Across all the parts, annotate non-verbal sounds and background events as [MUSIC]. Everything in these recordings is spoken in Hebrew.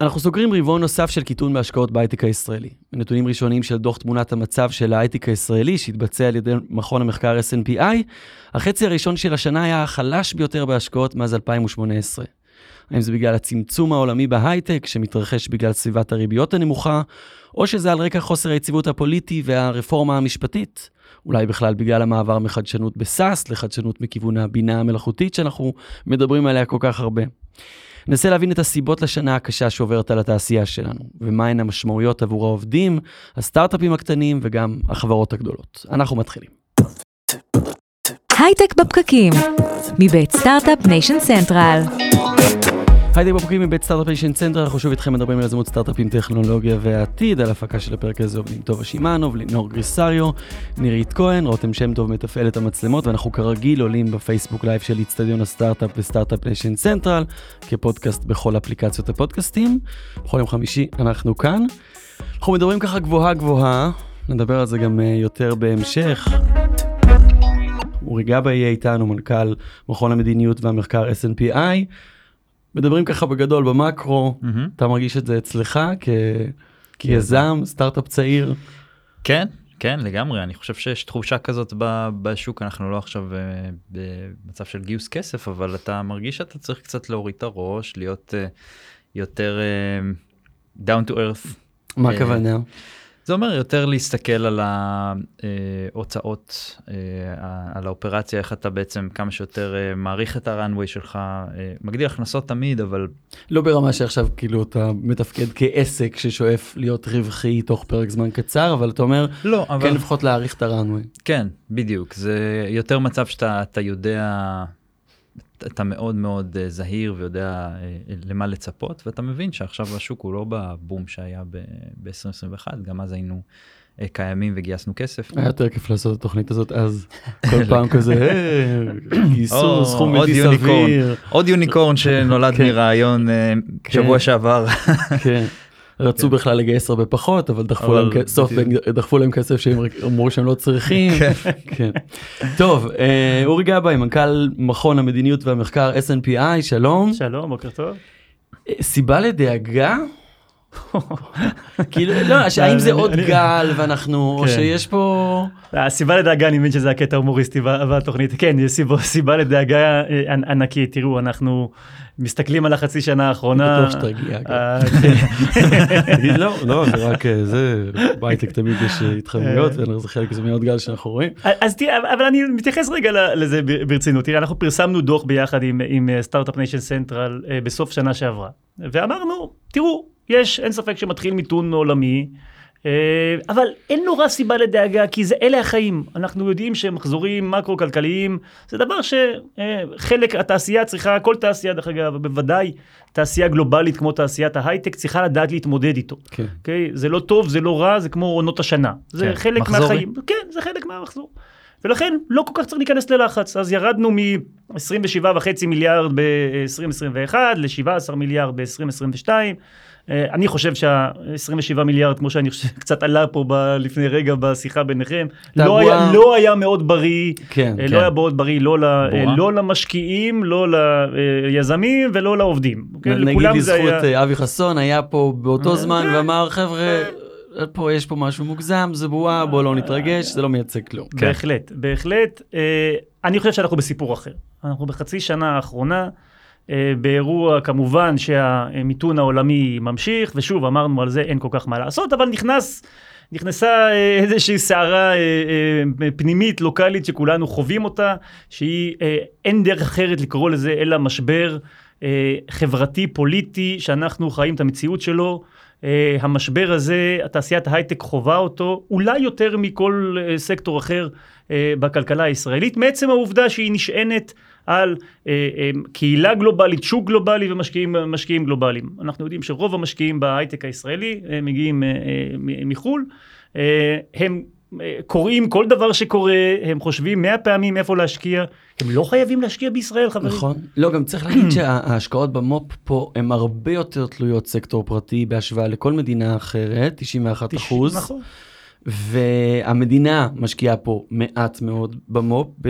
אנחנו סוגרים רבעון נוסף של קיטון בהשקעות בהייטק הישראלי. נתונים ראשונים של דוח תמונת המצב של ההייטק הישראלי, שהתבצע על ידי מכון המחקר S&PI, החצי הראשון של השנה היה החלש ביותר בהשקעות מאז 2018. האם זה בגלל הצמצום העולמי בהייטק, שמתרחש בגלל סביבת הריביות הנמוכה, או שזה על רקע חוסר היציבות הפוליטי והרפורמה המשפטית? אולי בכלל בגלל המעבר מחדשנות בסאס לחדשנות מכיוון הבינה המלאכותית שאנחנו מדברים עליה כל כך הרבה. ננסה להבין את הסיבות לשנה הקשה שעוברת על התעשייה שלנו, ומהן המשמעויות עבור העובדים, הסטארט-אפים הקטנים וגם החברות הגדולות. אנחנו מתחילים. הייטק בפרקים, מבית סטארט-אפ ניישן סנטרל. הייטק בפרקים מבית סטארט-אפ ניישן סנטרל, אנחנו שוב איתכם מדברים על יזמות סטארט-אפים, טכנולוגיה והעתיד, על הפקה של הפרק הזה עובדים טובה שמאנוב, לינור גריסריו, נירית כהן, רותם שם טוב מתפעל את המצלמות, ואנחנו כרגיל עולים בפייסבוק live של איצטדיון הסטארט-אפ וסטארט-אפ ניישן סנטרל, כפודקאסט בכל אפליקציות הפודקאסטים. בכל יום חמישי אנחנו כאן. אנחנו מדברים ככה גבוהה גבוהה, נדבר על זה גם אה, יותר בהמשך. אורי גבאי יהיה איתנו, מנכ"ל מכון המדיניות והמחקר S&PI. מדברים ככה בגדול במקרו, מהמם. אתה מרגיש את זה אצלך כ... כיזם, סטארט-אפ צעיר? כן, כן, לגמרי. אני חושב שיש תחושה כזאת ב- בשוק, אנחנו לא עכשיו אה, במצב של גיוס כסף, אבל אתה מרגיש שאתה צריך קצת להוריד את הראש, להיות אה, יותר אה, down to earth. מה הכוונה? זה אומר יותר להסתכל על ההוצאות, אה, על האופרציה, איך אתה בעצם כמה שיותר אה, מעריך את הראנוויי שלך, אה, מגדיל הכנסות תמיד, אבל לא ברמה שעכשיו כאילו אתה מתפקד כעסק ששואף להיות רווחי תוך פרק זמן קצר, אבל אתה אומר, לא, אבל כן לפחות להעריך את הראנוויי. כן, בדיוק. זה יותר מצב שאתה אתה יודע, אתה מאוד מאוד אה, זהיר ויודע אה, למה לצפות, ואתה מבין שעכשיו השוק הוא לא בבום שהיה ב-2021, גם אז היינו אה, קיימים וגייסנו כסף. היה יותר כיף לעשות את התוכנית הזאת אז, [LAUGHS] כל פעם כזה, "אה, גייסו [LAUGHS] סכום בלתי. סביר. עוד יוניקורן שנולד כן. מרעיון כן. שבוע שעבר. כן. רצו בכלל לגייס הרבה פחות, אבל דחפו אבל להם כסף. דחפו להם כסף שהם אמרו שהם לא צריכים. כן. טוב, אה, אורי גבאי, מנכ"ל מכון המדיניות והמחקר S&PI, שלום. שלום, בוקר טוב. אה, סיבה לדאגה? [LAUGHS] כאילו, לא, האם זה עוד גל ואנחנו, או כן. שיש פה... הסיבה לדאגה, אני מבין שזה הקטע ההומוריסטי בתוכנית. כן, יש סיבה, לדאגה אה, ענ- ענקית. תראו, אנחנו מסתכלים על החצי שנה האחרונה. בטוח שתגיע. אה, כן. תגיד, לא, לא, זה רק אה, זה, בהייטק תמיד יש אה, התחממויות, וזה חלק זה מעוד גל שאנחנו רואים. אז תראה, אבל אני מתייחס רגע לזה ברצינות. תראה, אנחנו פרסמנו דוח ביחד עם, סטארט-אפ ניישן סנטרל בסוף שנה שעברה. ואמרנו, תראו, יש, אין ספק שמתחיל מיתון עולמי, אבל אין נורא סיבה לדאגה, כי זה, אלה החיים. אנחנו יודעים שמחזורים מקרו-כלכליים, זה דבר שחלק, התעשייה צריכה, כל תעשייה דרך אגב, בוודאי תעשייה גלובלית כמו תעשיית ההייטק, צריכה לדעת להתמודד איתו. כן. אוקיי? זה לא טוב, זה לא רע, זה כמו עונות השנה. זה כן, חלק מחזורי. מהחיים. כן, זה חלק מהמחזור. ולכן לא כל כך צריך להיכנס ללחץ. אז ירדנו מ-27.5 מיליארד ב-2021 ל-17 מיליארד ב-2022. אני חושב שה-27 מיליארד, כמו שאני חושב, [LAUGHS] קצת עלה פה ב- לפני רגע בשיחה ביניכם, לא היה, לא היה מאוד בריא. כן, אה, כן. לא היה מאוד בריא לא, ל, אה. לא למשקיעים, לא ליזמים ולא לעובדים. אוקיי? נגיד לזכות היה- אה, אבי חסון היה פה באותו אה, זמן כן. ואמר חבר'ה פה יש פה משהו מוגזם זה בועה בוא לא נתרגש זה לא מייצג כלום. כן. בהחלט, בהחלט. אה, אני חושב שאנחנו בסיפור אחר. אנחנו בחצי שנה האחרונה, אה, באירוע כמובן שהמיתון העולמי ממשיך, ושוב אמרנו על זה אין כל כך מה לעשות, אבל נכנס, נכנסה אה, איזושהי סערה אה, אה, פנימית, לוקאלית, שכולנו חווים אותה, שהיא, אה, אין דרך אחרת לקרוא לזה אלא משבר חברתי, פוליטי, שאנחנו חיים את המציאות שלו. Uh, המשבר הזה, תעשיית ההייטק חווה אותו, אולי יותר מכל uh, סקטור אחר uh, בכלכלה הישראלית, מעצם העובדה שהיא נשענת על קהילה גלובלית, שוק גלובלי ומשקיעים משקיעים גלובליים. אנחנו יודעים שרוב המשקיעים בהייטק הישראלי מגיעים מחו"ל, הם קוראים כל דבר שקורה, הם חושבים מאה פעמים איפה להשקיע, הם לא חייבים להשקיע בישראל, חברים. נכון. לא, גם צריך להגיד [CLEARS THROAT] שההשקעות במו"פ פה הן הרבה יותר תלויות סקטור פרטי בהשוואה לכל מדינה אחרת, 91 אחוז. נכון. והמדינה משקיעה פה מעט מאוד במו"פ,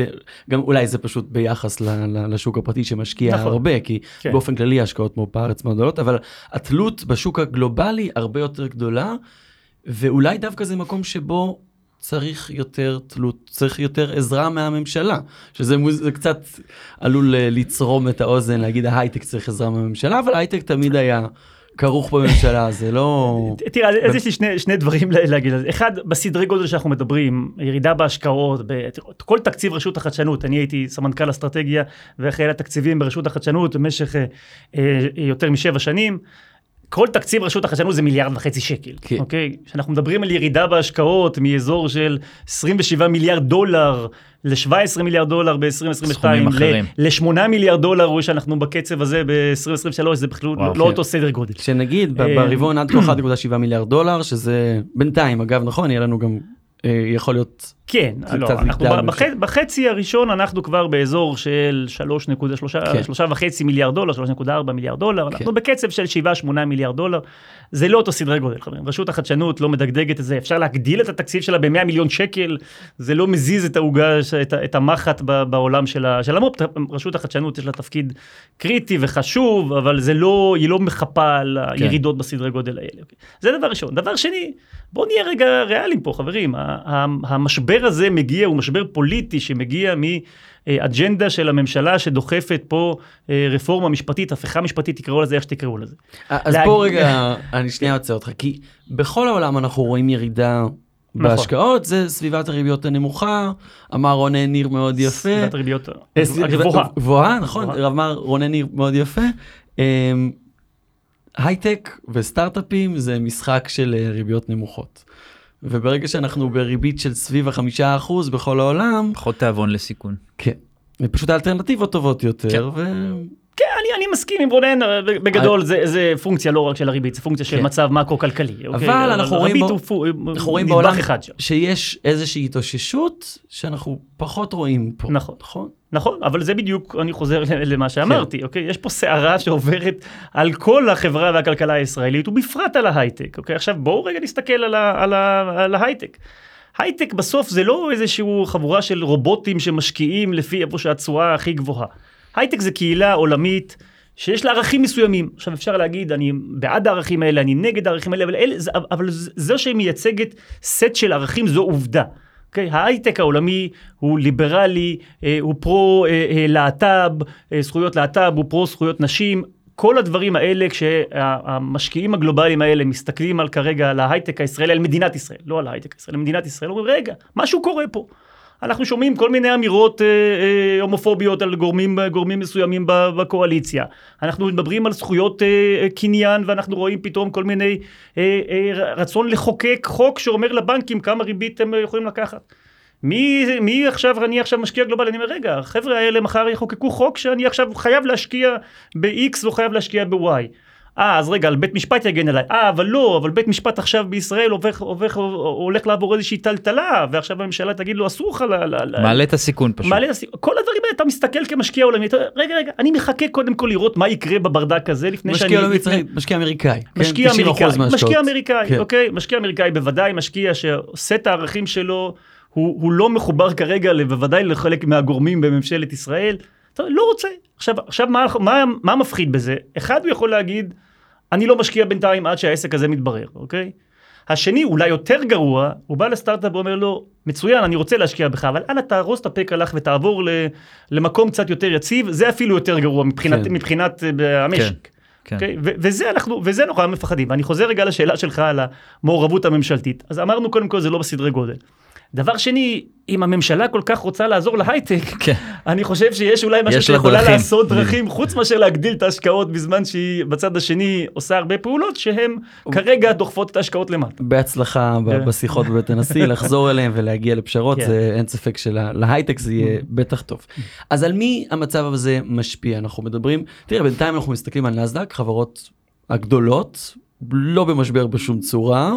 גם אולי זה פשוט ביחס לשוק הפרטי שמשקיע נכון. הרבה, כי כן. באופן כללי השקעות מו"פ בארץ מאוד גדולות, אבל התלות בשוק הגלובלי הרבה יותר גדולה, ואולי דווקא זה מקום שבו צריך יותר תלות, צריך יותר עזרה מהממשלה, שזה מוז- קצת עלול אה, לצרום את האוזן, להגיד ההייטק צריך עזרה מהממשלה, אבל ההייטק תמיד היה כרוך בממשלה, זה לא... תראה, אז יש לי שני, שני דברים לה- להגיד על זה. אחד, בסדרי גודל שאנחנו מדברים, ירידה בהשקעות, ב- כל תקציב רשות החדשנות, אני הייתי סמנכ"ל אסטרטגיה ואחראי על התקציבים ברשות החדשנות במשך אה, אה, יותר משבע שנים. כל תקציב רשות החדשנות זה מיליארד וחצי שקל, כן. אוקיי? כשאנחנו מדברים על ירידה בהשקעות מאזור של 27 מיליארד דולר ל-17 מיליארד דולר ב-2022, סכומים אחרים. ל-8 מיליארד דולר, רואה שאנחנו בקצב הזה ב-2023, זה בכלל לא כן. אותו סדר גודל. שנגיד אה, ברבעון עד כה [CLEARS THROAT] 1.7 מיליארד דולר, שזה בינתיים, אגב, נכון, יהיה לנו גם, אה, יכול להיות, כן, לא, אנחנו בח, בחצי הראשון אנחנו כבר באזור של 3.3 כן. מיליארד דולר, 3.4 מיליארד דולר, כן. אנחנו בקצב של 7-8 מיליארד דולר, זה לא אותו סדרי גודל, חברים. רשות החדשנות לא מדגדגת את זה, אפשר להגדיל את התקציב שלה ב-100 מיליון שקל, זה לא מזיז את העוגה, את, את המחט בעולם של, המו"פ, רשות החדשנות יש לה תפקיד קריטי וחשוב, אבל זה לא, היא לא מחפה על הירידות בסדרי גודל האלה. אוקיי? זה דבר ראשון. דבר שני, בואו נהיה רגע ריאליים פה, חברים. ה- ה- המשבר הזה מגיע, הוא משבר פוליטי שמגיע מאג'נדה של הממשלה שדוחפת פה אה, רפורמה משפטית, הפיכה משפטית, תקראו לזה איך שתקראו לזה. אז להג- בוא רגע, אני שנייה עוצר אותך, כי בכל העולם אנחנו רואים ירידה נכון. בהשקעות, זה סביבת הריביות הנמוכה, אמר רונן ניר מאוד יפה. סביבת הריביות אה, הגבוהה. גבוהה, נכון, גבוהה. אמר רונן ניר מאוד יפה. אמ, הייטק וסטארט-אפים זה משחק של אה, ריביות נמוכות. וברגע שאנחנו בריבית של סביב החמישה אחוז בכל העולם, פחות תיאבון לסיכון. כן, פשוט האלטרנטיבות טובות יותר, ו... כן, אני, אני מסכים עם רונן, אה, בגדול זה, זה פונקציה לא רק של הריבית, זה פונקציה של כן. מצב מקרו-כלכלי. אוקיי? אבל אנחנו רואים בו- הוא פו- אנחנו רואים בעולם אחד שם. שיש איזושהי התאוששות שאנחנו פחות רואים פה. נכון. נכון? נכון, אבל זה בדיוק, אני חוזר למה כן. שאמרתי, אוקיי? יש פה סערה שעוברת על כל החברה והכלכלה הישראלית, ובפרט על ההייטק, אוקיי? עכשיו בואו רגע נסתכל על, ה- על, ה- על ההייטק. הייטק בסוף זה לא איזשהו חבורה של רובוטים שמשקיעים לפי איפה שהתשואה הכי גבוהה. הייטק זה קהילה עולמית שיש לה ערכים מסוימים. עכשיו אפשר להגיד, אני בעד הערכים האלה, אני נגד הערכים האלה, אבל, אלה, זה- אבל זה- שהיא מייצגת סט של ערכים זו עובדה. אוקיי, ההייטק העולמי הוא ליברלי, אה, הוא פרו אה, אה, להט"ב, אה, זכויות להט"ב, הוא פרו זכויות נשים. כל הדברים האלה, כשהמשקיעים הגלובליים האלה מסתכלים על כרגע על ההייטק הישראלי, על מדינת ישראל, לא על ההייטק הישראלי, על מדינת ישראל, אומרים, רגע, משהו קורה פה. אנחנו שומעים כל מיני אמירות אה, אה, הומופוביות על גורמים, גורמים מסוימים בקואליציה. אנחנו מדברים על זכויות אה, אה, קניין ואנחנו רואים פתאום כל מיני אה, אה, רצון לחוקק חוק שאומר לבנקים כמה ריבית הם יכולים לקחת. מי, מי עכשיו, אני עכשיו משקיע גלובלי, אני אומר, רגע, החבר'ה האלה מחר יחוקקו חוק שאני עכשיו חייב להשקיע ב-X וחייב להשקיע ב-Y. אה, אז רגע, בית משפט יגן עליי. אה, אבל לא, אבל בית משפט עכשיו בישראל הופך, הופך, הולך לעבור איזושהי טלטלה, ועכשיו הממשלה תגיד לו, אסור לך ל... מעלה את הסיכון פשוט. מעלה את הסיכון. כל הדברים האלה, אתה מסתכל כמשקיע עולמי, אתה אומר, רגע, רגע, אני מחכה קודם כל לראות מה יקרה בברדק הזה, לפני שאני... משקיע לפני- מצרי, משקיע אמריקאי. כן? משקיע 90% אמריקאי. משקיע אמריקאי, כן. אוקיי? משקיע אמריקאי בוודאי משקיע שסט הערכים שלו הוא, הוא לא מחובר כרגע בוודאי לחלק מהגורמים בממשלת ישראל. לא רוצה. עכשיו, עכשיו מה, מה, מה מפחיד בזה? אחד הוא יכול להגיד, אני לא משקיע בינתיים עד שהעסק הזה מתברר, אוקיי? השני, אולי יותר גרוע, הוא בא לסטארט-אפ ואומר לו, מצוין, אני רוצה להשקיע בך, אבל אנא תארוז את הפק הלך ותעבור ל, למקום קצת יותר יציב, זה אפילו יותר גרוע מבחינת, כן. מבחינת אה, המשק. כן. אוקיי? ו- וזה אנחנו, וזה נורא מפחדים. ואני חוזר רגע לשאלה שלך על המעורבות הממשלתית. אז אמרנו קודם כל זה לא בסדרי גודל. דבר שני, אם הממשלה כל כך רוצה לעזור להייטק, כן. אני חושב שיש אולי משהו שיכולה. לעשות דרכים, חוץ מאשר להגדיל את ההשקעות בזמן שהיא בצד השני עושה הרבה פעולות שהן כרגע דוחפות את ההשקעות למטה. בהצלחה כן. בשיחות בבית הנשיא, לחזור אליהם ולהגיע לפשרות, כן. זה אין ספק שלהייטק זה יהיה בטח טוב. אז על מי המצב הזה משפיע? אנחנו מדברים, תראה, בינתיים אנחנו מסתכלים על נסדק, חברות הגדולות, לא במשבר בשום צורה,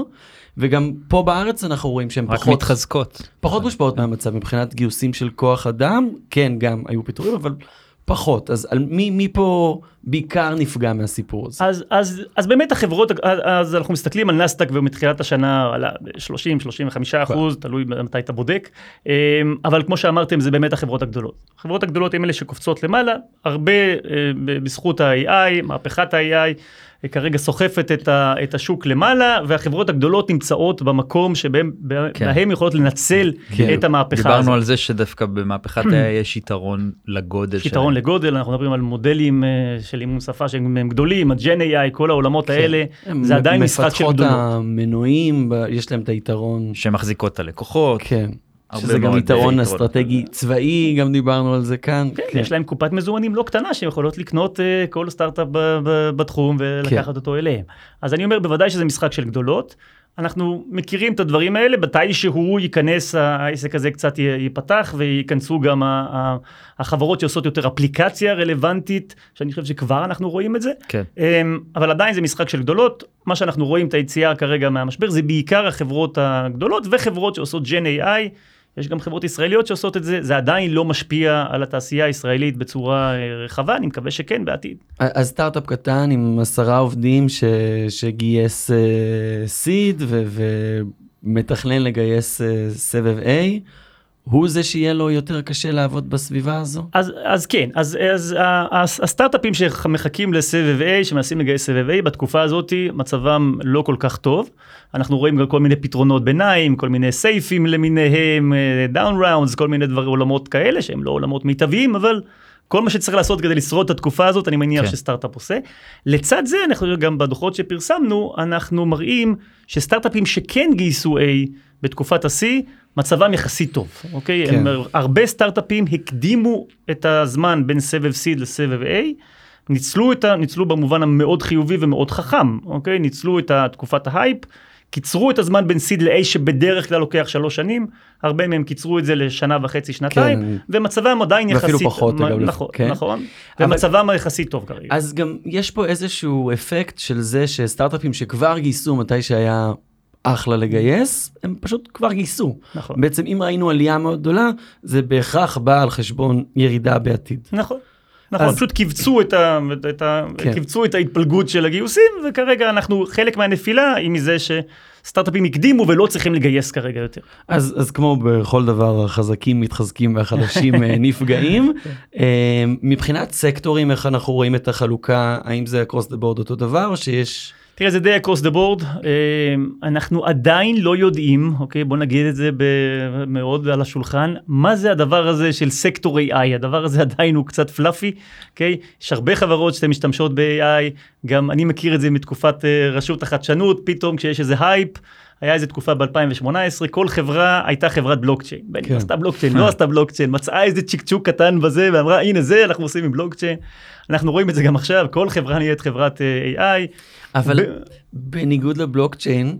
וגם פה בארץ אנחנו רואים שהן רק פחות, מתחזקות. פחות מושפעות מהמצב מבחינת גיוסים של כוח אדם, כן, גם היו פיטורים, אבל פחות. אז על מי, מי פה בעיקר נפגע מהסיפור הזה? אז, אז, אז באמת החברות, אז, אנחנו מסתכלים על נסדק ומתחילת השנה עלה 30-35 אחוז, תלוי מתי אתה בודק, אמ, אבל כמו שאמרתם זה באמת החברות הגדולות. החברות הגדולות הן אלה שקופצות למעלה, הרבה אה, בזכות ה-AI, מהפכת ה-AI. כרגע סוחפת את, ה, את השוק למעלה, והחברות הגדולות נמצאות במקום שבהם כן. יכולות לנצל כן. את המהפכה דיברנו הזאת. דיברנו על זה שדווקא במהפכת ה יש יתרון לגודל. יש יתרון לגודל, אנחנו מדברים על מודלים uh, של אימון שפה שהם גדולים, הג'ן AI, כל העולמות כן. האלה, זה עדיין משחק של גדולות. מפתחות המנועים, יש להם את היתרון. שמחזיקות את הלקוחות. כן. שזה גם יתרון אסטרטגי צבאי, גם דיברנו על זה כאן. כן. יש להם קופת מזומנים לא קטנה שיכולות לקנות uh, כל סטארט-אפ בתחום ולקחת כן. אותו אליהם. אז אני אומר, בוודאי שזה משחק של גדולות. אנחנו מכירים את הדברים האלה, מתי שהוא ייכנס, העסק הזה קצת ייפתח וייכנסו גם החברות שעושות יותר אפליקציה רלוונטית, שאני חושב שכבר אנחנו רואים את זה. כן. אמ, אבל עדיין זה משחק של גדולות. מה שאנחנו רואים את היציאה כרגע מהמשבר זה בעיקר החברות הגדולות וחברות שעושות ג'ן AI. יש גם חברות ישראליות שעושות את זה, זה עדיין לא משפיע על התעשייה הישראלית בצורה אה, רחבה, אני מקווה שכן בעתיד. אז סטארט-אפ קטן עם עשרה עובדים ש... שגייס סיד uh, ו... ומתכנן לגייס uh, סבב A, הוא זה שיהיה לו יותר קשה לעבוד בסביבה הזו? אז, אז כן, אז, אז הסטארט-אפים שמחכים לסבב A, שמנסים לגייס סבב A, בתקופה הזאת מצבם לא כל כך טוב. אנחנו רואים גם כל מיני פתרונות ביניים, כל מיני SAFEים למיניהם, down אה, rounds, כל מיני דבר, עולמות כאלה שהם לא עולמות מיטביים, אבל כל מה שצריך לעשות כדי לשרוד את התקופה הזאת, אני מניח כן. שסטארט-אפ עושה. לצד זה, אנחנו גם בדוחות שפרסמנו, אנחנו מראים שסטארט-אפים שכן גייסו A בתקופת השיא, מצבם יחסית טוב, אוקיי? כן. הם, הרבה סטארט-אפים הקדימו את הזמן בין סבב C לסבב A, ניצלו, את ה, ניצלו במובן המאוד חיובי ומאוד חכם, אוקיי? ניצלו את תקופת ההייפ, קיצרו את הזמן בין C ל-A שבדרך כלל לוקח שלוש שנים, הרבה מהם קיצרו את זה לשנה וחצי, שנתיים, כן. ומצבם עדיין יחסית, ואפילו פחות, מ- אגב, נכון, כן. נכון, אבל... ומצבם יחסית טוב כרגע. אז גם יש פה איזשהו אפקט של זה שסטארט-אפים שכבר גייסו מתי שהיה אחלה לגייס, הם פשוט כבר גייסו. נכון. בעצם אם ראינו עלייה מאוד גדולה, זה בהכרח בא על חשבון ירידה בעתיד. נכון. נכון, אז... פשוט קיבצו את, ה, את, ה, כן. קיבצו את ההתפלגות של הגיוסים, וכרגע אנחנו, חלק מהנפילה היא מזה שסטארט-אפים הקדימו ולא צריכים לגייס כרגע יותר. אז, אז כמו בכל דבר, החזקים מתחזקים והחלשים אה, [LAUGHS] נפגעים. כן. אה, מבחינת סקטורים, איך אנחנו רואים את החלוקה, האם זה across the board אותו דבר, או שיש... תראה, זה די across the board, אה, אנחנו עדיין לא יודעים, אוקיי, בוא נגיד את זה מאוד על השולחן, מה זה הדבר הזה של סקטור AI, הדבר הזה עדיין הוא קצת fluffy, אוקיי, יש הרבה חברות שאתן משתמשות ב-AI, גם אני מכיר את זה מתקופת אה, רשות החדשנות, פתאום כשיש איזה הייפ, היה איזה תקופה ב-2018, כל חברה הייתה חברת בלוקצ'יין. בין כן. עשתה בלוקצ'יין, לא עשתה בלוקצ'יין, מצאה איזה שיט קטן בזה ואמרה, הנה זה אנחנו עושים עם בלוקצ'יין. אנחנו רואים את זה גם עכשיו, כל חברה נהיית חברת אה, AI. אבל ב... בניגוד לבלוקצ'יין,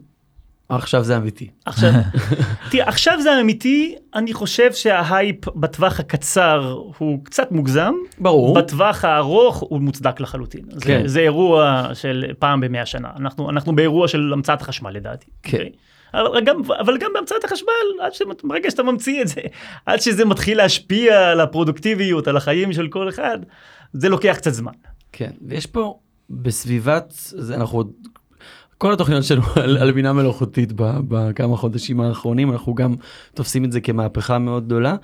עכשיו זה אמיתי. עכשיו, [LAUGHS] תראה, עכשיו זה אמיתי, אני חושב שההייפ בטווח הקצר הוא קצת מוגזם. ברור. בטווח הארוך הוא מוצדק לחלוטין. כן. זה, זה אירוע של פעם במאה שנה. אנחנו, אנחנו באירוע של המצאת החשמל לדעתי. כן. Okay. אוקיי? אבל גם, אבל גם בהמצאת החשמל, עד שברגע שאתה ממציא את זה, [LAUGHS] עד שזה מתחיל להשפיע על הפרודוקטיביות, על החיים של כל אחד, זה לוקח קצת זמן. כן, ויש פה בסביבת, זה אנחנו עוד, כל התוכניות שלנו [LAUGHS] על, על בינה מלאכותית בכמה חודשים האחרונים, אנחנו גם תופסים את זה כמהפכה מאוד גדולה.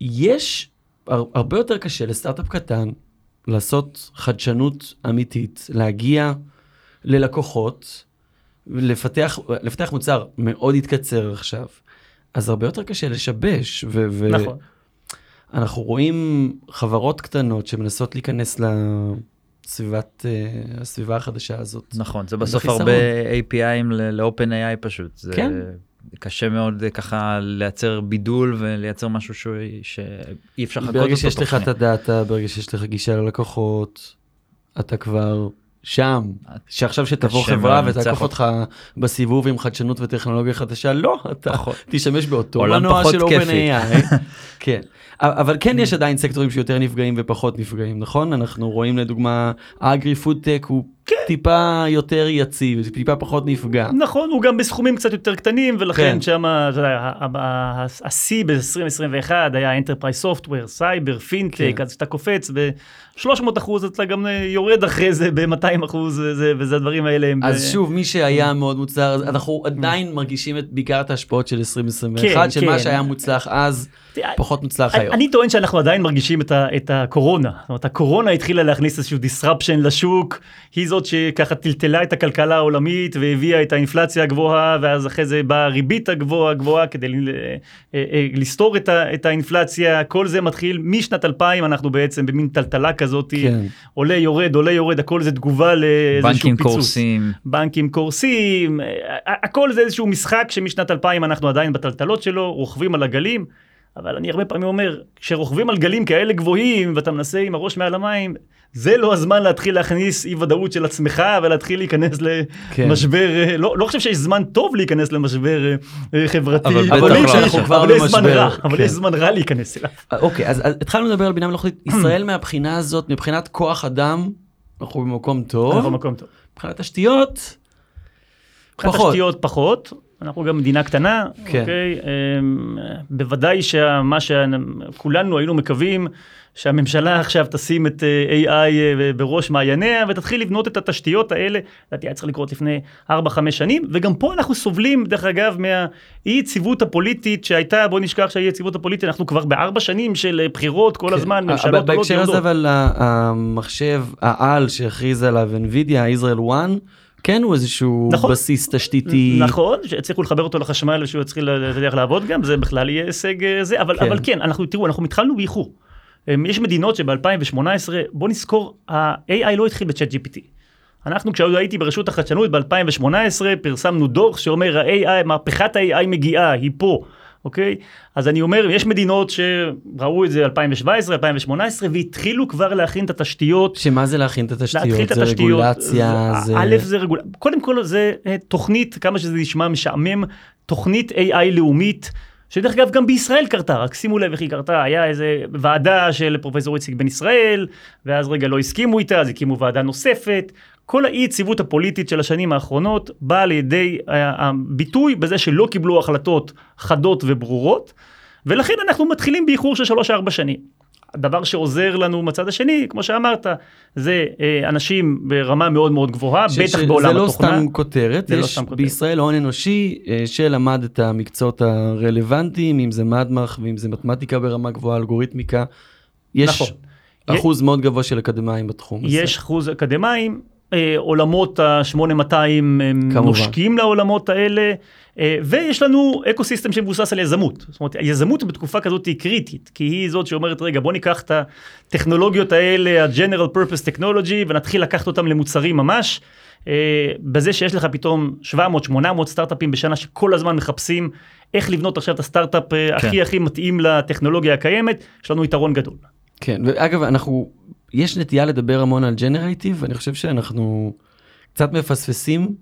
יש הרבה יותר קשה לסטארט-אפ קטן לעשות חדשנות אמיתית, להגיע ללקוחות, לפתח, לפתח מוצר מאוד התקצר עכשיו, אז הרבה יותר קשה לשבש. ו- ו- נכון. אנחנו רואים חברות קטנות שמנסות להיכנס לסביבת, uh, הסביבה החדשה הזאת. נכון, זה בסוף הרבה API'ים ל-open AI פשוט. זה כן. קשה מאוד uh, ככה לייצר בידול ולייצר משהו ש... שאי אפשר לחכות אותו ברגע שיש לך את הדאטה, ברגע שיש לך גישה ללקוחות, אתה כבר שם, שעכשיו שתבוא חברה ותעקוף אותך בסיבוב עם חדשנות וטכנולוגיה חדשה, לא, אתה תשתמש באותו מנוע של OpenAI. [LAUGHS] כן. אבל כן יש עדיין סקטורים שיותר נפגעים ופחות נפגעים, נכון? אנחנו רואים לדוגמה, agri food tech הוא טיפה יותר יציב, טיפה פחות נפגע. נכון, הוא גם בסכומים קצת יותר קטנים, ולכן כן. שם, השיא ב-2021 היה Enterprise Software, סייבר, פינטק, כן. אז אתה קופץ ב-300 אחוז, אתה גם אה, יורד אחרי זה ב-200 אחוז, וזה- הדברים האלה. אז ב- שוב, מי שהיה מאוד מוצלח, אנחנו עדיין מרגישים את בעיקר את ההשפעות של 2021, כן, של מה כן. שהיה מוצלח אז, פחות מוצלח היום. אני טוען שאנחנו עדיין מרגישים את, ה, את הקורונה. זאת אומרת, הקורונה התחילה להכניס איזשהו disruption לשוק, היא זאת שככה טלטלה את הכלכלה העולמית והביאה את האינפלציה הגבוהה, ואז אחרי זה באה הריבית הגבוהה הגבוהה כדי אה, אה, לסתור את, ה, את האינפלציה. כל זה מתחיל משנת 2000, אנחנו בעצם במין טלטלה כזאת, כן. עולה יורד, עולה יורד, הכל זה תגובה לאיזשהו בנקים פיצוץ. קורסים. בנקים קורסים, הכל זה איזשהו משחק שמשנת 2000 אנחנו עדיין בטלטלות שלו, רוכבים על הגלים, אבל אני הרבה פעמים אומר, כשרוכבים על גלים כאלה גבוהים ואתה מנסה עם הראש מעל המים, זה לא הזמן להתחיל להכניס אי ודאות של עצמך ולהתחיל להיכנס כן. למשבר, אה, לא, לא חושב שיש זמן טוב להיכנס למשבר אה, אה, חברתי, אבל בטח יש- לא אנחנו כבר אבל יש זמן רע, אבל כן. יש זמן רע להיכנס אליו. אוקיי, אז אז התחלנו לדבר על בינה מלאכותית. [CLEARS THROAT] ישראל מהבחינה הזאת, מבחינת כוח אדם, אנחנו במקום טוב. אנחנו במקם טוב. מבחינת תשתיות, מבחינת פחות. תשתיות פחות, אנחנו גם מדינה קטנה, כן. אוקיי? אמ, בוודאי שמה שכולנו היינו מקווים, שהממשלה עכשיו תשים את אה, AI אה, בראש מעייניה ותתחיל לבנות את התשתיות האלה, לדעתי היה צריך לקרות לפני 4-5 שנים, וגם פה אנחנו סובלים, דרך אגב, מהאי יציבות הפוליטית שהייתה, בוא נשכח שהאי יציבות הפוליטית, אנחנו כבר בארבע שנים של אה, בחירות כל הזמן, כן. ממשלות אבל עולות בהקשר הזה. אבל המחשב העל שהכריז עליו NVIDIA, ישראל 1, כן הוא איזשהו נכון. בסיס תשתיתי. נכון, שהצליחו לחבר אותו לחשמל ושהוא יתחיל להצליח לעבוד גם, זה בכלל יהיה הישג אה, זה, אבל כן. אבל כן, אנחנו, תראו, אנחנו התחלנו באיחור. אמ, יש מדינות שב-2018, בוא נזכור, ה-AI לא התחיל בצ'אט GPT. אנחנו כשהייתי ברשות החדשנות ב-2018 פרסמנו דוח שאומר ה-AI, מהפכת ה-AI מגיעה, היא פה, אוקיי? אז אני אומר, יש מדינות שראו את זה 2017, 2018 והתחילו כבר להכין את התשתיות שמה זה להכין את להתחיל התשתיות? את זה התשתיות. רגולציה, זה- זה... א', זה רגולציה. קודם כל זה אה, תוכנית, כמה שזה נשמע משעמם, תוכנית AI לאומית. שדרך אגב גם בישראל קרתה, רק שימו לב איך היא קרתה, היה איזה ועדה של פרופסור איציק בן ישראל, ואז רגע לא הסכימו איתה, אז הקימו ועדה נוספת. כל האי יציבות הפוליטית של השנים האחרונות באה לידי אה, הביטוי בזה שלא קיבלו החלטות חדות וברורות, ולכן אנחנו מתחילים באיחור של 3-4 שנים. הדבר שעוזר לנו מהצד השני, כמו שאמרת, זה אה, אנשים ברמה מאוד מאוד גבוהה, ש- בטח ש- בעולם זה לא התוכנה. סתם כותרת, זה לא יש סתם כותרת. בישראל הון אנושי אה, שלמד את המקצועות הרלוונטיים, אם זה מדמח ואם זה מתמטיקה ברמה גבוהה, אלגוריתמיקה. יש נכון. אחוז מאוד גבוה של אקדמאים בתחום הזה. יש אחוז אקדמאים, עולמות ה-8200 הם כמובן. נושקים לעולמות האלה, אה, ויש לנו אקו סיסטם שמבוסס על יזמות. זאת אומרת, היזמות בתקופה כזאת היא קריטית, כי היא זאת שאומרת, רגע, בוא ניקח את הטכנולוגיות האלה, ה-General Purpose Technology, ונתחיל לקחת אותם למוצרים ממש. אה, בזה שיש לך פתאום 700-800 סטארט-אפים בשנה שכל הזמן מחפשים איך לבנות עכשיו את הסטארט-אפ אה, כן. הכי הכי מתאים לטכנולוגיה הקיימת, יש לנו יתרון גדול. כן, ואגב, אנחנו, יש נטייה לדבר המון על ג'נרייטיב, אני חושב שאנחנו קצת מפספסים,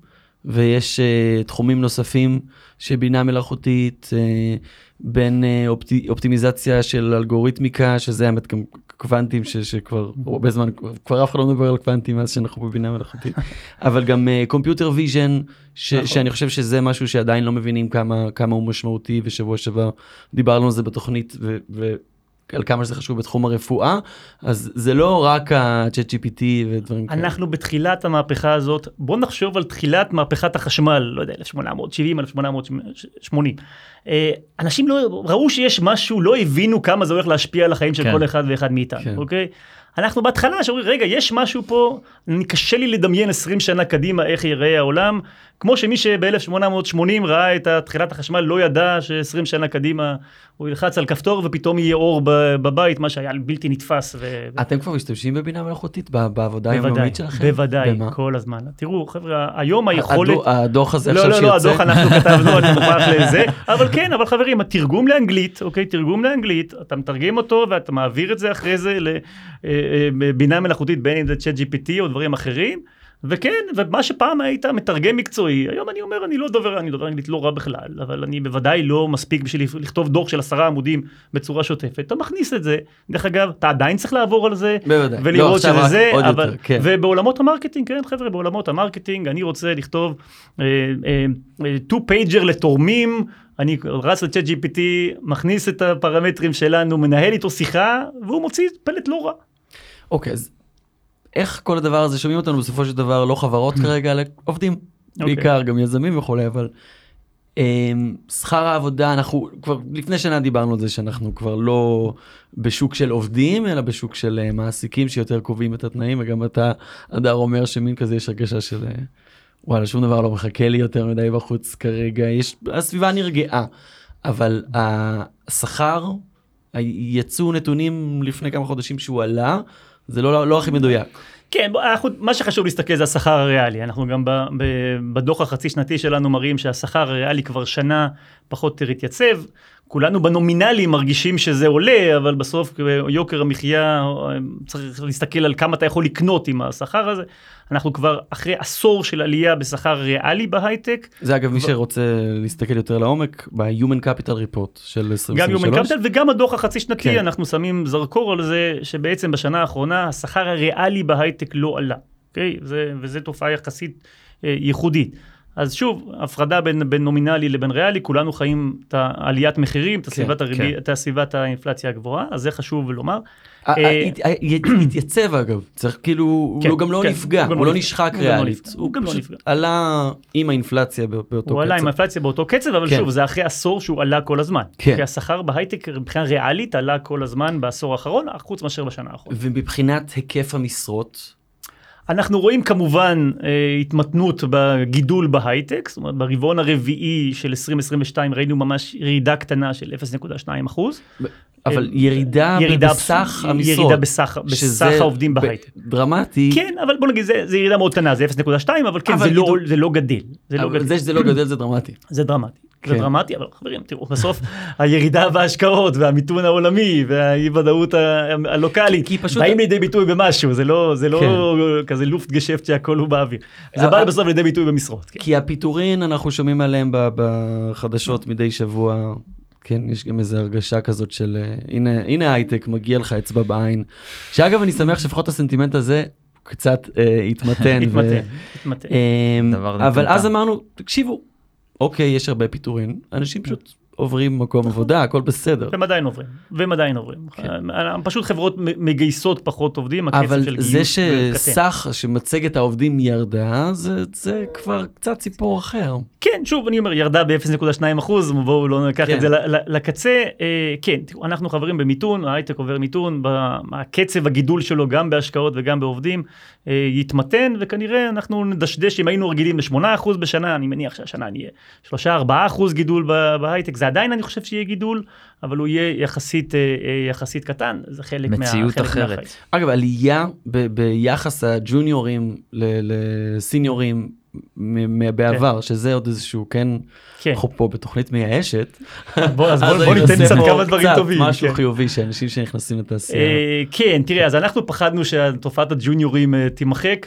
ויש uh, תחומים נוספים שבינה מלאכותית, uh, בין uh, אופטי, אופטימיזציה של אלגוריתמיקה, שזה האמת גם קוונטום, ש, שכבר הרבה זמן, כבר, כבר אף אחד לא מדבר על קוונטום מאז שאנחנו בבינה מלאכותית, [LAUGHS] אבל גם קומפיוטר uh, ויז'ן, נכון. שאני חושב שזה משהו שעדיין לא מבינים כמה, כמה הוא משמעותי, ושבוע שעבר דיברנו על זה בתוכנית, ו... ו על כמה שזה חשוב בתחום הרפואה, אז זה לא רק ה-chat GPT ודברים כאלה. אנחנו בתחילת המהפכה הזאת, בוא נחשוב על תחילת מהפכת החשמל, לא יודע, 1870, 1880. אה, אנשים לא, ראו שיש משהו, לא הבינו כמה זה הולך להשפיע על החיים של כן. כל אחד ואחד מאיתנו, כן. אוקיי? אנחנו בהתחלה שאומרים, רגע, יש משהו פה, קשה לי לדמיין 20 שנה קדימה איך ייראה העולם, כמו שמי שב-1880 ראה את תחילת החשמל, לא ידע ש-20 שנה קדימה הוא ילחץ על כפתור ופתאום יהיה אור בבית, מה שהיה בלתי נתפס. ו- אתם כבר משתמשים בבינה מלאכותית בעבודה היומיומית שלכם? בוודאי, במה? כל הזמן. תראו, חבר'ה, היום היכולת... הדו- הדוח הזה לא, עכשיו לא, לא, שיוצא? הדוח אנחנו [LAUGHS] כתבנו, אני מוכרח לזה, אבל כן, אבל חברים, התרגום לאנגלית, אוקיי, תרגום לאנגלית, אתה מתרגם אותו ואתה מעביר את זה אחרי זה לבינה מלאכותית, בין אם זה צ'אט GPT או דברים אחרים, וכן, ומה שפעם היית מתרגם מקצועי, היום אני אומר, אני לא דובר, אני דובר אנגלית לא רע בכלל, אבל אני בוודאי לא מספיק בשביל לכתוב דוח של עשרה עמודים בצורה שוטפת. אתה מכניס את זה, דרך אגב, אתה עדיין צריך לעבור על זה, בוודאי. לא, ולראות רק שזה, עוד אבל, יותר, כן. ובעולמות ה marketing, כן חבר'ה, בעולמות ה marketing, אני רוצה לכתוב אה, אה, אה, two pager לתורמים, אני רץ ל ChatGPT, מכניס את הפרמטרים שלנו, מנהל איתו שיחה, והוא מוציא פלט לא רע. אוקיי, אז איך כל הדבר הזה, שומעים אותנו בסופו של דבר לא חברות [CLEARS THROAT] כרגע, אלא עובדים, אוקיי. בעיקר גם יזמים וכולי, אבל אמ, שכר העבודה, אנחנו כבר לפני שנה דיברנו על זה שאנחנו כבר לא בשוק של עובדים, אלא בשוק של אה, מעסיקים שיותר קובעים את התנאים, וגם אתה, הדר, אומר שמין כזה יש הרגשה של אה, וואלה, שום דבר לא מחכה לי יותר מדי בחוץ כרגע, יש, הסביבה נרגעה, אבל השכר, יצאו נתונים לפני כמה חודשים שהוא עלה, זה לא, לא הכי מדויק. כן, אנחנו, מה שחשוב להסתכל זה השכר הריאלי. אנחנו גם ב, ב, בדוח החצי שנתי שלנו מראים שהשכר הריאלי כבר שנה פחות יותר התייצב. כולנו בנומינלי מרגישים שזה עולה, אבל בסוף יוקר המחיה, צריך להסתכל על כמה אתה יכול לקנות עם השכר הזה. אנחנו כבר אחרי עשור של עלייה בשכר ריאלי בהייטק. זה אגב, מי שרוצה להסתכל יותר לעומק, ב-Human Capital Report של 2023. גם Human Capital וגם הדוח החצי שנתי, כן. אנחנו שמים זרקור על זה שבעצם בשנה האחרונה השכר הריאלי בהייטק לא עלה. אוקיי? זה, וזה תופעה יחסית אה, ייחודית. אז שוב, הפרדה בין, בין נומינלי לבין ריאלי, כולנו חיים את העליית מחירים, את סביבת, כן. הריבי, את סביבת האינפלציה הגבוהה, אז זה חשוב לומר. אה, אה, התייצב אגב, צריך כאילו, הוא כן, לא- גם לא כן, נפגע, הוא לא לא. נשחק לא ריאלית. הוא גם לא פשוט נפגע. עלה עם האינפלציה בא- באותו הוא עלה עם קצב. האינפלציה באותו קצב, אבל כן. שוב, זה אחרי עשור שהוא עלה כל הזמן. כן. כי השכר בהייטק מבחינה ריאלית עלה כל הזמן בעשור האחרון, חוץ מאשר בשנה האחרונה. ומבחינת היקף המשרות, אנחנו רואים כמובן אה, התמתנות בגידול בהייטק, זאת אומרת ברבעון הרביעי של 2022 ראינו ממש ירידה קטנה של 0.2 אחוז. אבל אה, ירידה ירידה בסך בס- המשרות. ירידה בסך, בסך העובדים בהייטק. דרמטי, כן, אבל בוא נגיד, זה, זה ירידה מאוד קטנה, זה 0.2, אבל כן, אבל זה, לא, גידול- זה לא גדל. זה לא אבל גדל. זה שזה לא גדל זה דרמטי. זה דרמטי. זה כן. דרמטי, אבל חברים, תראו, בסוף הירידה בהשקעות והמיתון העולמי והאי ודאות הלוקאלית, כי פשוט- באים לידי ביטוי במשהו, זה לא, זה לא כזה luftgeschäft שהכל הוא באוויר. זה בא. בסוף לידי ביטוי במשרות. כן. כי הפיטורין אנחנו שומעים עליהם בחדשות מדי שבוע. כן, יש גם איזו הרגשה כזאת של אה, הנה, הנה הייטק, מגיע לך אצבע בעין. שאגב, אני שמח שלפחות הסנטימנט הזה קצת אה, התמתן. [LAUGHS] התמתן, התמתן. אמ, אבל. אז אמרנו, תקשיבו, אוקיי, יש הרבה פיטורין, אנשים פשוט עוברים מקום עבודה, הכל בסדר. והם עדיין עוברים, והם עדיין עוברים. אה, פשוט חברות מגייסות פחות עובדים, הקצב אבל של זה גיוס קטן. שסך, שמצגת העובדים ירדה, זה, זה כבר קצת סיפור אחר. כן, שוב, אני אומר, ירדה ב-0.2 אחוז, בואו לא ניקח כן. את זה לקצה. אה, כן, תראו, אנחנו חברים במיתון, ההייטק עובר מיתון, הקצב הגידול שלו גם בהשקעות וגם בעובדים אה, יתמתן, וכנראה אנחנו נדשדש, אם היינו רגילים ל-8 אחוז בשנה, אני מניח שהשנה נהיה 3-4 אחוז גידול בהייטק, זה עדיין אני חושב שיהיה גידול, אבל הוא יהיה יחסית, אה, אה, יחסית קטן, זה חלק מה... מציאות חלק אחרת. מהחיים. אגב, עלייה ב- ביחס הג'וניורים ל- לסיניורים מ- מ- בעבר, שזה עוד איזשהו, כן, כן, אנחנו פה בתוכנית מייאשת. [LAUGHS] בוא, אז בוא, ניתן קצת כמה דברים טובים. משהו כן. חיובי, שאנשים שנכנסים לתעשייה. אה, כן, תראה, אז אנחנו פחדנו שתופעת הג'וניורים אה, תימחק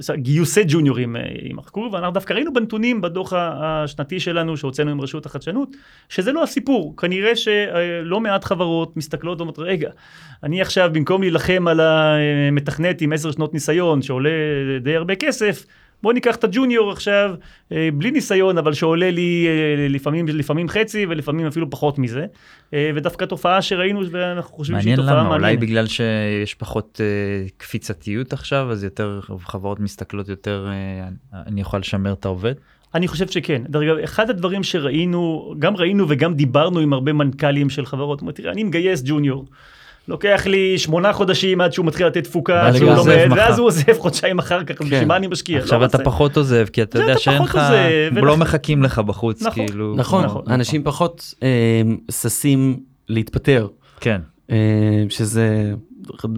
והגיוסי ג'וניורים אה, יימחקו, ואנחנו דווקא ראינו בנתונים בדוח השנתי שלנו שהוצאנו עם רשות החדשנות, שזה לא הסיפור. כנראה שלא מעט חברות מסתכלות ואומרות, רגע, אני עכשיו במקום להילחם על המתכנת עם עשר שנות ניסיון שעולה די הרבה כסף, בוא ניקח את הג'וניור עכשיו, אה, בלי ניסיון, אבל שעולה לי אה, לפעמים, לפעמים חצי ולפעמים אפילו פחות מזה. אה, ודווקא תופעה שראינו ואנחנו חושבים שהיא מעניין תופעה למה, מעניינת. אולי בגלל שיש פחות קפיצתיות עכשיו, אז יותר חברות מסתכלות יותר, אני יכול לשמר את העובד? אני חושב שכן. דרך אגב, אחד הדברים שראינו, גם ראינו וגם דיברנו עם הרבה מנכ"לים של חברות, תראה, אני מגייס ג'וניור. לוקח לי שמונה חודשים עד שהוא מתחיל לתת תפוקה, עד ואז שהוא הוא עוזב לומד. ואז הוא עוזב חודשיים אחר כך, כן. בשביל מה אני משקיע? עכשיו לא אתה. פחות עוזב, כי אתה יודע שאין לך, לא מחכים לך בחוץ, נכון. כאילו. נכון, נכון, אנשים פחות אה, חוששים להתפטר, כן. אה, שזה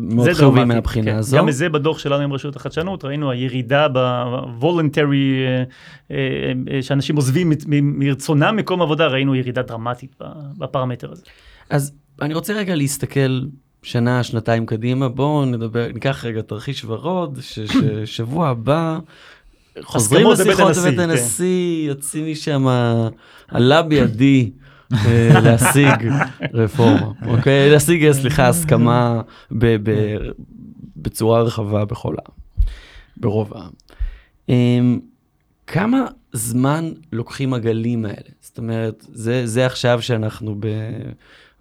מאוד זה חיובי מהבחינה כן. הזו. גם זה בדוח שלנו עם רשות החדשנות, ראינו הירידה ב voluntary, שאנשים עוזבים מרצונם מקום עבודה, ראינו ירידה דרמטית ב- בפרמטר הזה. אז אני רוצה רגע להסתכל שנה, שנתיים קדימה, בואו נדבר, ניקח רגע תרחיש ורוד, ששבוע [CLEARS THROAT] הבא חוזרים לשיחות בבית כן. הנשיא, יוצאים משם, עלה בידי אה, [LAUGHS] להשיג רפורמה, אוקיי? להשיג, סליחה, הסכמה בצורה רחבה בכל העם, ברוב העם. אמ, כמה זמן לוקחים הגלים האלה? זאת אומרת, זה, זה עכשיו שאנחנו ב,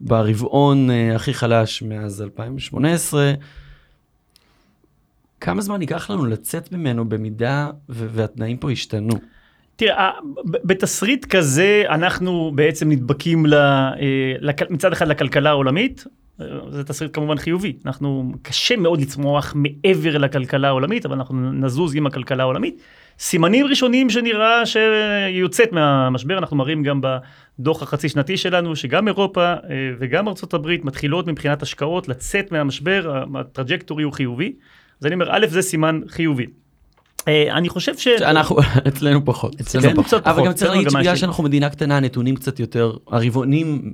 ברבעון אה, הכי חלש מאז 2018. כמה זמן ייקח לנו לצאת ממנו במידה והתנאים פה השתנו? תראה, בתסריט כזה אנחנו בעצם נדבקים אה, מצד אחד לכלכלה העולמית, זה תסריט כמובן חיובי, אנחנו, קשה מאוד לצמוח מעבר לכלכלה העולמית, אבל אנחנו נזוז עם הכלכלה העולמית. סימנים ראשונים שנראה שהיא יוצאת מהמשבר, אנחנו מראים גם בדוח החצי שנתי שלנו, שגם אירופה אה, וגם ארצות הברית מתחילות מבחינת השקעות לצאת מהמשבר, הטראג'קטורי הוא חיובי. אז אני אומר, א', זה סימן חיובי. אה, אני חושב ש... אנחנו, [LAUGHS] אצלנו פחות. אצלנו כן? פחות. קצת אבל פחות, גם צריך להגיד שבגלל שאנחנו מדינה קטנה, הנתונים קצת יותר, הרבעונים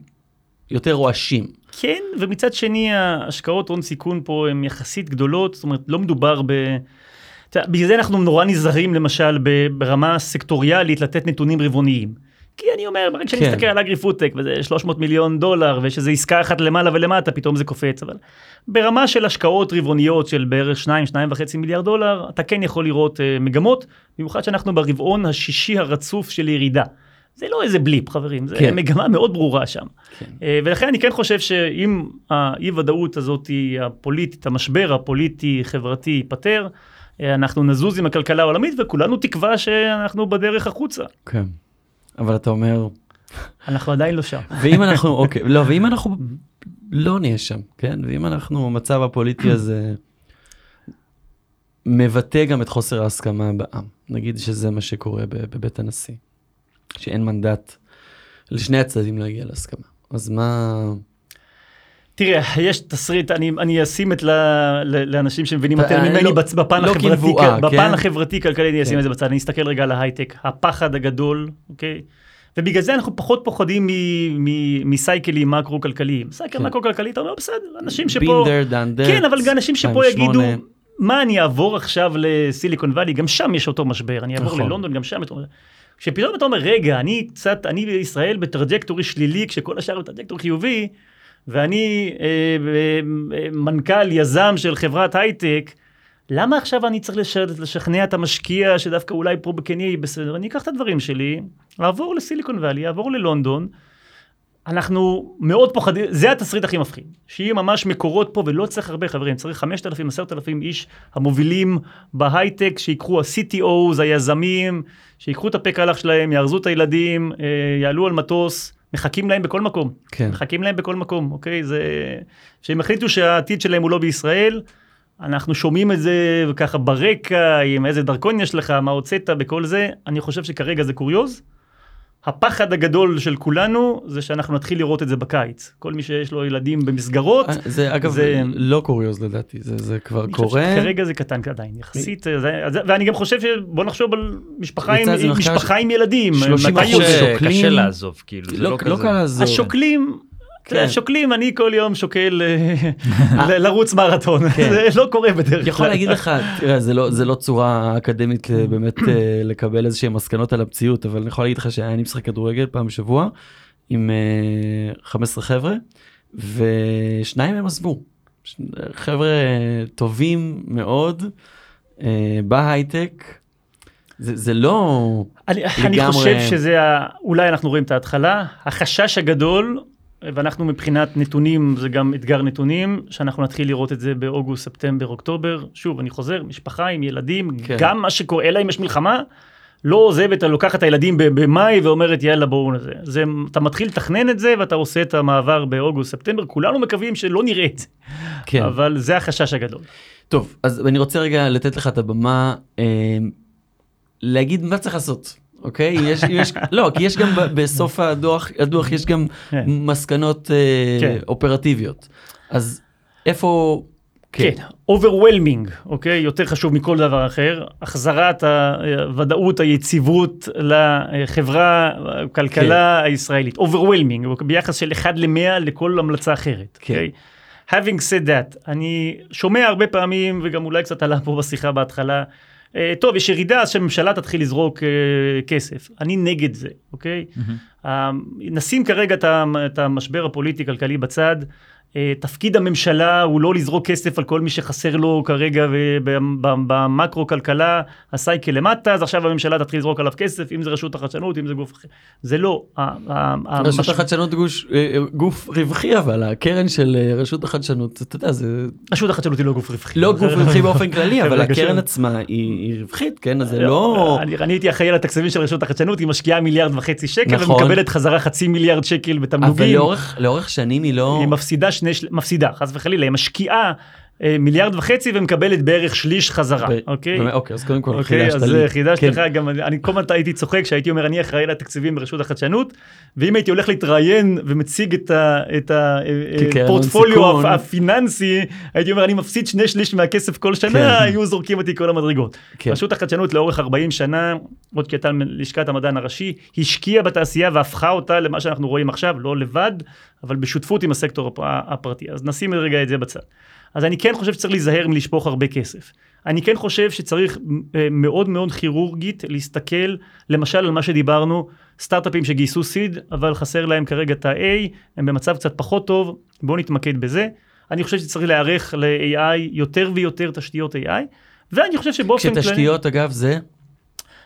יותר רועשים. כן, ומצד שני ההשקעות הון סיכון פה הן יחסית גדולות, זאת אומרת לא מדובר ב... בגלל זה אנחנו נורא נזהרים למשל ברמה סקטוריאלית לתת נתונים רבעוניים. כי אני אומר, ברגע שאני כן. מסתכל על אגרי פודטק וזה 300 מיליון דולר ויש איזו עסקה אחת למעלה ולמטה, פתאום זה קופץ, אבל ברמה של השקעות רבעוניות של בערך 2, 2.5 מיליארד דולר, אתה כן יכול לראות uh, מגמות, במיוחד שאנחנו ברבעון השישי הרצוף של ירידה. זה לא איזה בליפ חברים, זה כן. מגמה מאוד ברורה שם. כן. אה, ולכן אני כן חושב שאם האי ודאות הזאת הפוליטית, המשבר הפוליטי-חברתי ייפתר, אה, אנחנו נזוז עם הכלכלה העולמית וכולנו תקווה שאנחנו בדרך החוצה. כן. אבל אתה אומר, אנחנו עדיין לא שם. ואם אנחנו, [LAUGHS] אוקיי, לא, ואם אנחנו לא נהיה שם, כן? ואם אנחנו, המצב הפוליטי הזה מבטא גם את חוסר ההסכמה בעם. נגיד שזה מה שקורה בבית הנשיא, שאין מנדט לשני הצדדים להגיע להסכמה. אז מה... תראה, יש תסריט, אני, אני אשים את ל, ל, לאנשים שמבינים יותר אה, ממני לא- בצ- בפן לא החברתי, כנבואה, בפן כן? החברתי-כלכלי אני אשים כן. את זה בצד, אני אסתכל רגע על ההייטק, הפחד הגדול, אוקיי? ובגלל זה אנחנו פחות פוחדים מ cycleים מקרו-כלכליים. cycle כן. מקרו-כלכלי, אתה אומר, בסדר, אנשים שפה... there, that. כן, אבל גם אנשים שפה 2008. יגידו, מה אני אעבור עכשיו לסיליקון וואלי, גם שם יש אותו משבר, אני אעבור נכון. ללונדון, גם שם יש אותו משבר. כשפתאום אתה אומר, רגע, אני קצת, אני בישראל ב trajectory שלילי, כשכל השאר ב trajectory חיובי, ואני אה, אה, מנכ"ל, יזם של חברת הייטק, למה עכשיו אני צריך לש... לשכנע את המשקיע שדווקא אולי פה בקנייה יהיה בסדר? אני אקח את הדברים שלי, אעבור לסיליקון וואלי, אעבור ללונדון. אנחנו מאוד פוחדים, זה התסריט הכי מפחיד, שיהיה ממש מקורות פה ולא צריך הרבה חברים, צריך 5,000, 10,000 איש המובילים בהייטק, שיקחו ה-CTOs, היזמים, שיקחו את הפקלח שלהם, יארזו את הילדים, אה, יעלו על מטוס, מחכים להם בכל מקום. כן. מחכים להם בכל מקום, אוקיי? זה... שהם החליטו שהעתיד שלהם הוא לא בישראל, אנחנו שומעים את זה ככה ברקע, עם איזה דרכון יש לך, מה הוצאת בכל זה, אני חושב שכרגע זה קוריוז. הפחד הגדול של כולנו זה שאנחנו נתחיל לראות את זה בקיץ. כל מי שיש לו ילדים במסגרות, אה, זה אגב זה- לא קוריוז לדעתי, זה, זה כבר אני חושב קורה. שכרגע זה קטן עדיין, יחסית, זה, זה, ואני גם חושב שבוא נחשוב על משפחה עם, יצא איזה עם, משפחה ילדים. 30 מתי אחוז? שוקלים- קשה לעזוב, כאילו, זה לא, לא לא. קל לעזור. השוקלים, כן. שוקלים, אני כל יום שוקל אה, [LAUGHS] ל- לרוץ מרתון, [LAUGHS] זה לא קורה בדרך כלל. יכול להגיד לך, תראה, זה לא, זה לא צורה אקדמית ל- באמת אה, לקבל איזה שהם מסקנות על המציאות, אבל אני יכול להגיד לך לי משחק כדורגל פעם בשבוע עם אה, 15 חבר'ה, ושניים הם עזבו. חבר'ה טובים מאוד אה, בהייטק. זה, זה לא... אני, אני לגמרי. חושב שזה, ה- אולי אנחנו רואים את ההתחלה, החשש הגדול, ואנחנו מבחינת נתונים, זה גם אתגר נתונים, שאנחנו נתחיל לראות את זה באוגוסט, ספטמבר, אוקטובר. שוב, אני חוזר, משפחה עם ילדים, כן. גם מה שקורה, אלא אם יש מלחמה, לא עוזבת, לוקחת את הילדים במאי ואומרת יאללה בואו נזה. זה, אתה מתחיל לתכנן את זה ואתה עושה את המעבר באוגוסט, ספטמבר, כולנו מקווים שלא נראה את זה, כן. אבל זה החשש הגדול. טוב, אז אני רוצה רגע לתת לך את הבמה, אה, להגיד מה צריך לעשות, אוקיי? יש, יש, לא, כי יש גם בסוף הדוח, הדוח יש גם כן. מסקנות אה, כן. אופרטיביות. אז איפה... כן, overwhelming, אוקיי? יותר חשוב מכל דבר אחר. החזרת הוודאות, היציבות לחברה, הכלכלה הישראלית. overwhelming, ביחס של 1 ל-100 לכל המלצה אחרת. כן. אוקיי? having said that, אני שומע הרבה פעמים, וגם אולי קצת עלה פה בשיחה בהתחלה, טוב, יש ירידה, אז שהממשלה תתחיל לזרוק אה, כסף. אני נגד זה, אוקיי? אה, נשים כרגע את המשבר הפוליטי-כלכלי בצד. אה, תפקיד הממשלה הוא לא לזרוק כסף על כל מי שחסר לו כרגע במקרו-כלכלה, הסייקל למטה, אז עכשיו הממשלה תתחיל לזרוק עליו כסף, אם זה רשות החדשנות, אם זה גוף אחר. זה לא. רשות החדשנות גוש- אה, גוף רווחי, אבל הקרן של אה, רשות החדשנות, אתה יודע, זה רשות החדשנות היא לא גוף רווחי. לא גוף רווחי [LAUGHS] באופן כללי, אבל. הקרן עצמה היא רווחית, כן? אז זה לא... אני אני הייתי אחראי על התקציבים של רשות החדשנות, היא משקיעה מיליארד וחצי שקל, נכון. ומקבלת חזרה חצי מיליארד שקל אבל בתמלוגים. לאורך- לאורך שנים היא לא... היא מפסידה שני, של- מפסידה, חס וחלילה, היא משקיעה מיליארד וחצי ומקבלת בערך שליש חזרה, אוקיי? אוקיי, אז קודם כל אוקיי, חידשת אז לי. אה, חידשתי כן. לך, גם אני כל הזמן הייתי צוחק שהייתי אומר אני אחראי לתקציבים ברשות החדשנות, ואם הייתי הולך להתראיין ומציג את הפורטפוליו סיכון. הפיננסי, הייתי אומר אני מפסיד שני שליש מהכסף כל כן. שנה, היו זורקים אותי כל המדרגות. כן. רשות החדשנות לאורך 40 שנה, עוד כהייתה לשכת המדען הראשי, השקיעה בתעשייה והפכה אותה למה שאנחנו רואים עכשיו, לא לבד, אבל בשותפות עם הסקטור הפ- הפרטי. אז נשים רגע את זה בצד. אז אני כן חושב שצריך להיזהר מלשפוך הרבה כסף. אני כן חושב שצריך אה, מאוד מאוד כירורגית להסתכל למשל על מה שדיברנו, סטארט-אפים שגייסו סיד, אבל חסר להם כרגע את ה-A, הם במצב קצת פחות טוב, בואו נתמקד בזה. אני חושב שצריך להיערך ל-AI יותר ויותר תשתיות AI, ואני חושב שבאופן כללי... כשתשתיות, אגב, זה...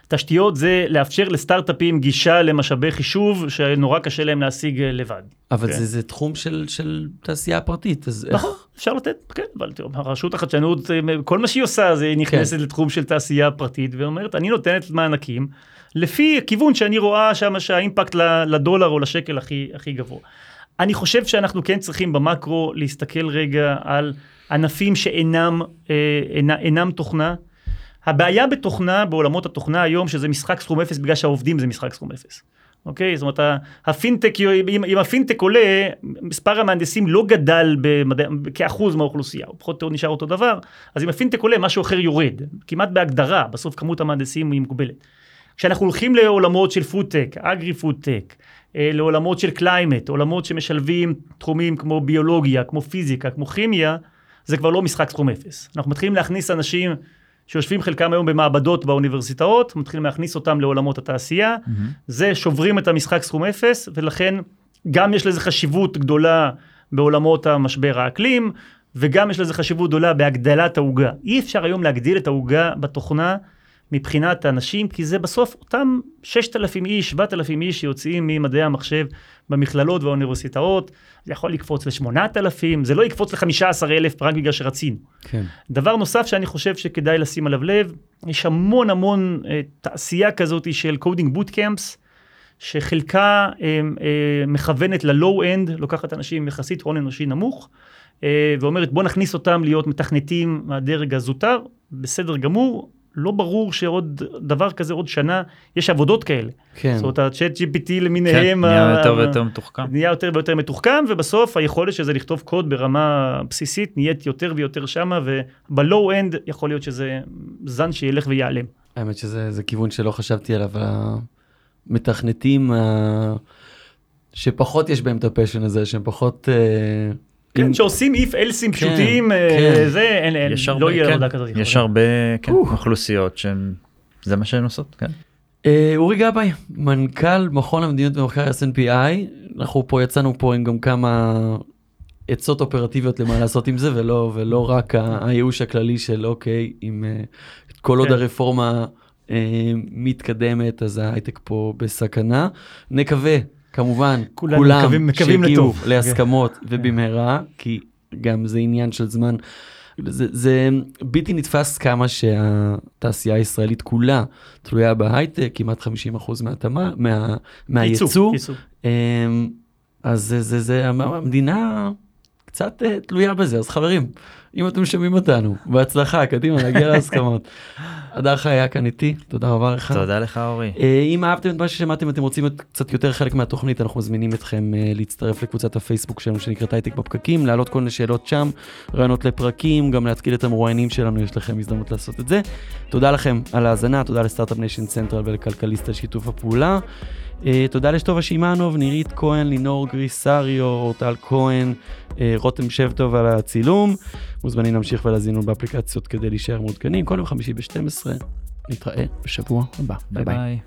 תשתיות זה לאפשר לסטארט-אפים גישה למשאבי חישוב שנורא קשה להם להשיג אה, לבד. אבל כן. זה, זה תחום של, של תעשייה פרטית, אז איך... נכון, אפשר לתת, כן, אבל תראו, רשות החדשנות, אה, כל מה שהיא עושה זה היא נכנסת כן. לתחום של תעשייה פרטית ואומרת, אני נותנת מענקים לפי הכיוון שאני רואה שם שהאימפקט לדולר או לשקל הכי, הכי גבוה. אני חושב שאנחנו כן צריכים במקרו להסתכל רגע על ענפים שאינם אה, אינה, אינם תוכנה. הבעיה בתוכנה, בעולמות התוכנה היום, שזה משחק סכום אפס בגלל שהעובדים זה משחק סכום אפס. אוקיי? זאת אומרת, הפינטק, אם, אם הפינטק עולה, מספר המהנדסים לא גדל במדע, כאחוז מהאוכלוסייה, הוא פחות או יותר נשאר אותו דבר, אז אם הפינטק עולה, משהו אחר יורד, כמעט בהגדרה, בסוף כמות המהנדסים היא מוגבלת. כשאנחנו הולכים לעולמות של פודטק, אגרי פודטק, לעולמות של climate, עולמות שמשלבים תחומים כמו ביולוגיה, כמו פיזיקה, כמו כימיה, זה כבר לא משחק סכום אפס. אנחנו מתחילים להכניס אנשים שיושבים חלקם היום במעבדות באוניברסיטאות, מתחילים להכניס אותם לעולמות התעשייה, זה שוברים את המשחק סכום אפס, ולכן גם יש לזה חשיבות גדולה בעולמות המשבר האקלים, וגם יש לזה חשיבות גדולה בהגדלת העוגה. אי אפשר היום להגדיל את העוגה בתוכנה מבחינת האנשים, כי זה בסוף אותם 6,000 איש, 7,000 איש שיוצאים ממדעי המחשב במכללות והאוניברסיטאות, זה יכול לקפוץ ל-8,000, זה לא יקפוץ ל-15,000 רק בגלל שרצינו. כן. דבר נוסף שאני חושב שכדאי לשים עליו לב, יש המון המון אה, תעשייה כזאת של coding boot camps, שחלקה אה, אה, מכוונת low end, לוקחת אנשים עם יחסית הון אנושי נמוך, אה, ואומרת בוא נכניס אותם להיות מתכנתים מהדרג הזוטר, בסדר גמור, לא ברור שעוד דבר כזה עוד שנה, יש עבודות כאלה. כן. זאת אומרת, ה-ChatGPT כן, למיניהם, נהיה ה- יותר ויותר מתוחכם. נהיה יותר ויותר מתוחכם, ובסוף היכולת של זה לכתוב קוד ברמה בסיסית נהיית יותר ויותר שמה, וב low end יכול להיות שזה זן שילך ויעלם. האמת שזה זה כיוון שלא חשבתי עליו, המתכנתים. שפחות יש בהם את ה passion הזה, שהם פחות... כן, אם- שעושים if else ים פשוטים, אה, כן. זה, אין, אין, לא יהיה כן, עבודה כזאת. יש הרבה כן, אוכלוסיות שהן, זה מה שהן עושות, כן. אה, אורי גבאי, מנכ"ל מכון המדיניות ומחקר SNPI, אנחנו פה יצאנו פה עם גם כמה עצות אופרטיביות למה לעשות עם זה, ולא, ולא רק הייאוש הכללי של אוקיי, אם אה, כל עוד כן. הרפורמה מתקדמת, אז ההייטק פה בסכנה. נקווה, כמובן, כולם מקווים- מקווים שהגיעו לטוב. כן. להסכמות ובמהרה, כי גם זה עניין של זמן. זה, זה בלתי נתפס כמה שהתעשייה הישראלית כולה תלויה בהייטק, כמעט 50% מהתמה, מה, מהייצוא. ייצוא. אמ, אז זה, זה, זה, המ- המדינה קצת אה, תלויה בזה, אז חברים, אם אתם שומעים אותנו, בהצלחה, קדימה, נגיע להסכמות. [LAUGHS] הדר חי היה כאן איתי, תודה רבה לך. תודה לך, אורי. אה, אם אהבתם את מה ששמעתם ואתם רוצים להיות קצת יותר חלק מהתוכנית, אנחנו מזמינים אתכם אה, להצטרף לקבוצת הפייסבוק שלנו שנקראת הייטק בפקקים, להעלות כל מיני שאלות שם, רעיונות לפרקים, גם להתקיל את המרואיינים שלנו, יש לכם הזדמנות לעשות את זה. תודה לכם על ההאזנה, תודה ל Start-Up Nation Central ולכלכליסט על שיתוף הפעולה. אה, תודה לשטובה שמענוב, נירית כהן, לינור גריסריו, אורטל כהן, אה, רותם שבטוב על הצילום. מוזמנים להמשיך ולהאזין לנו באפליקציות כדי להישאר מעודכנים. כל יום חמישי ב-12, נתראה בשבוע הבא. ביי ביי. ביי.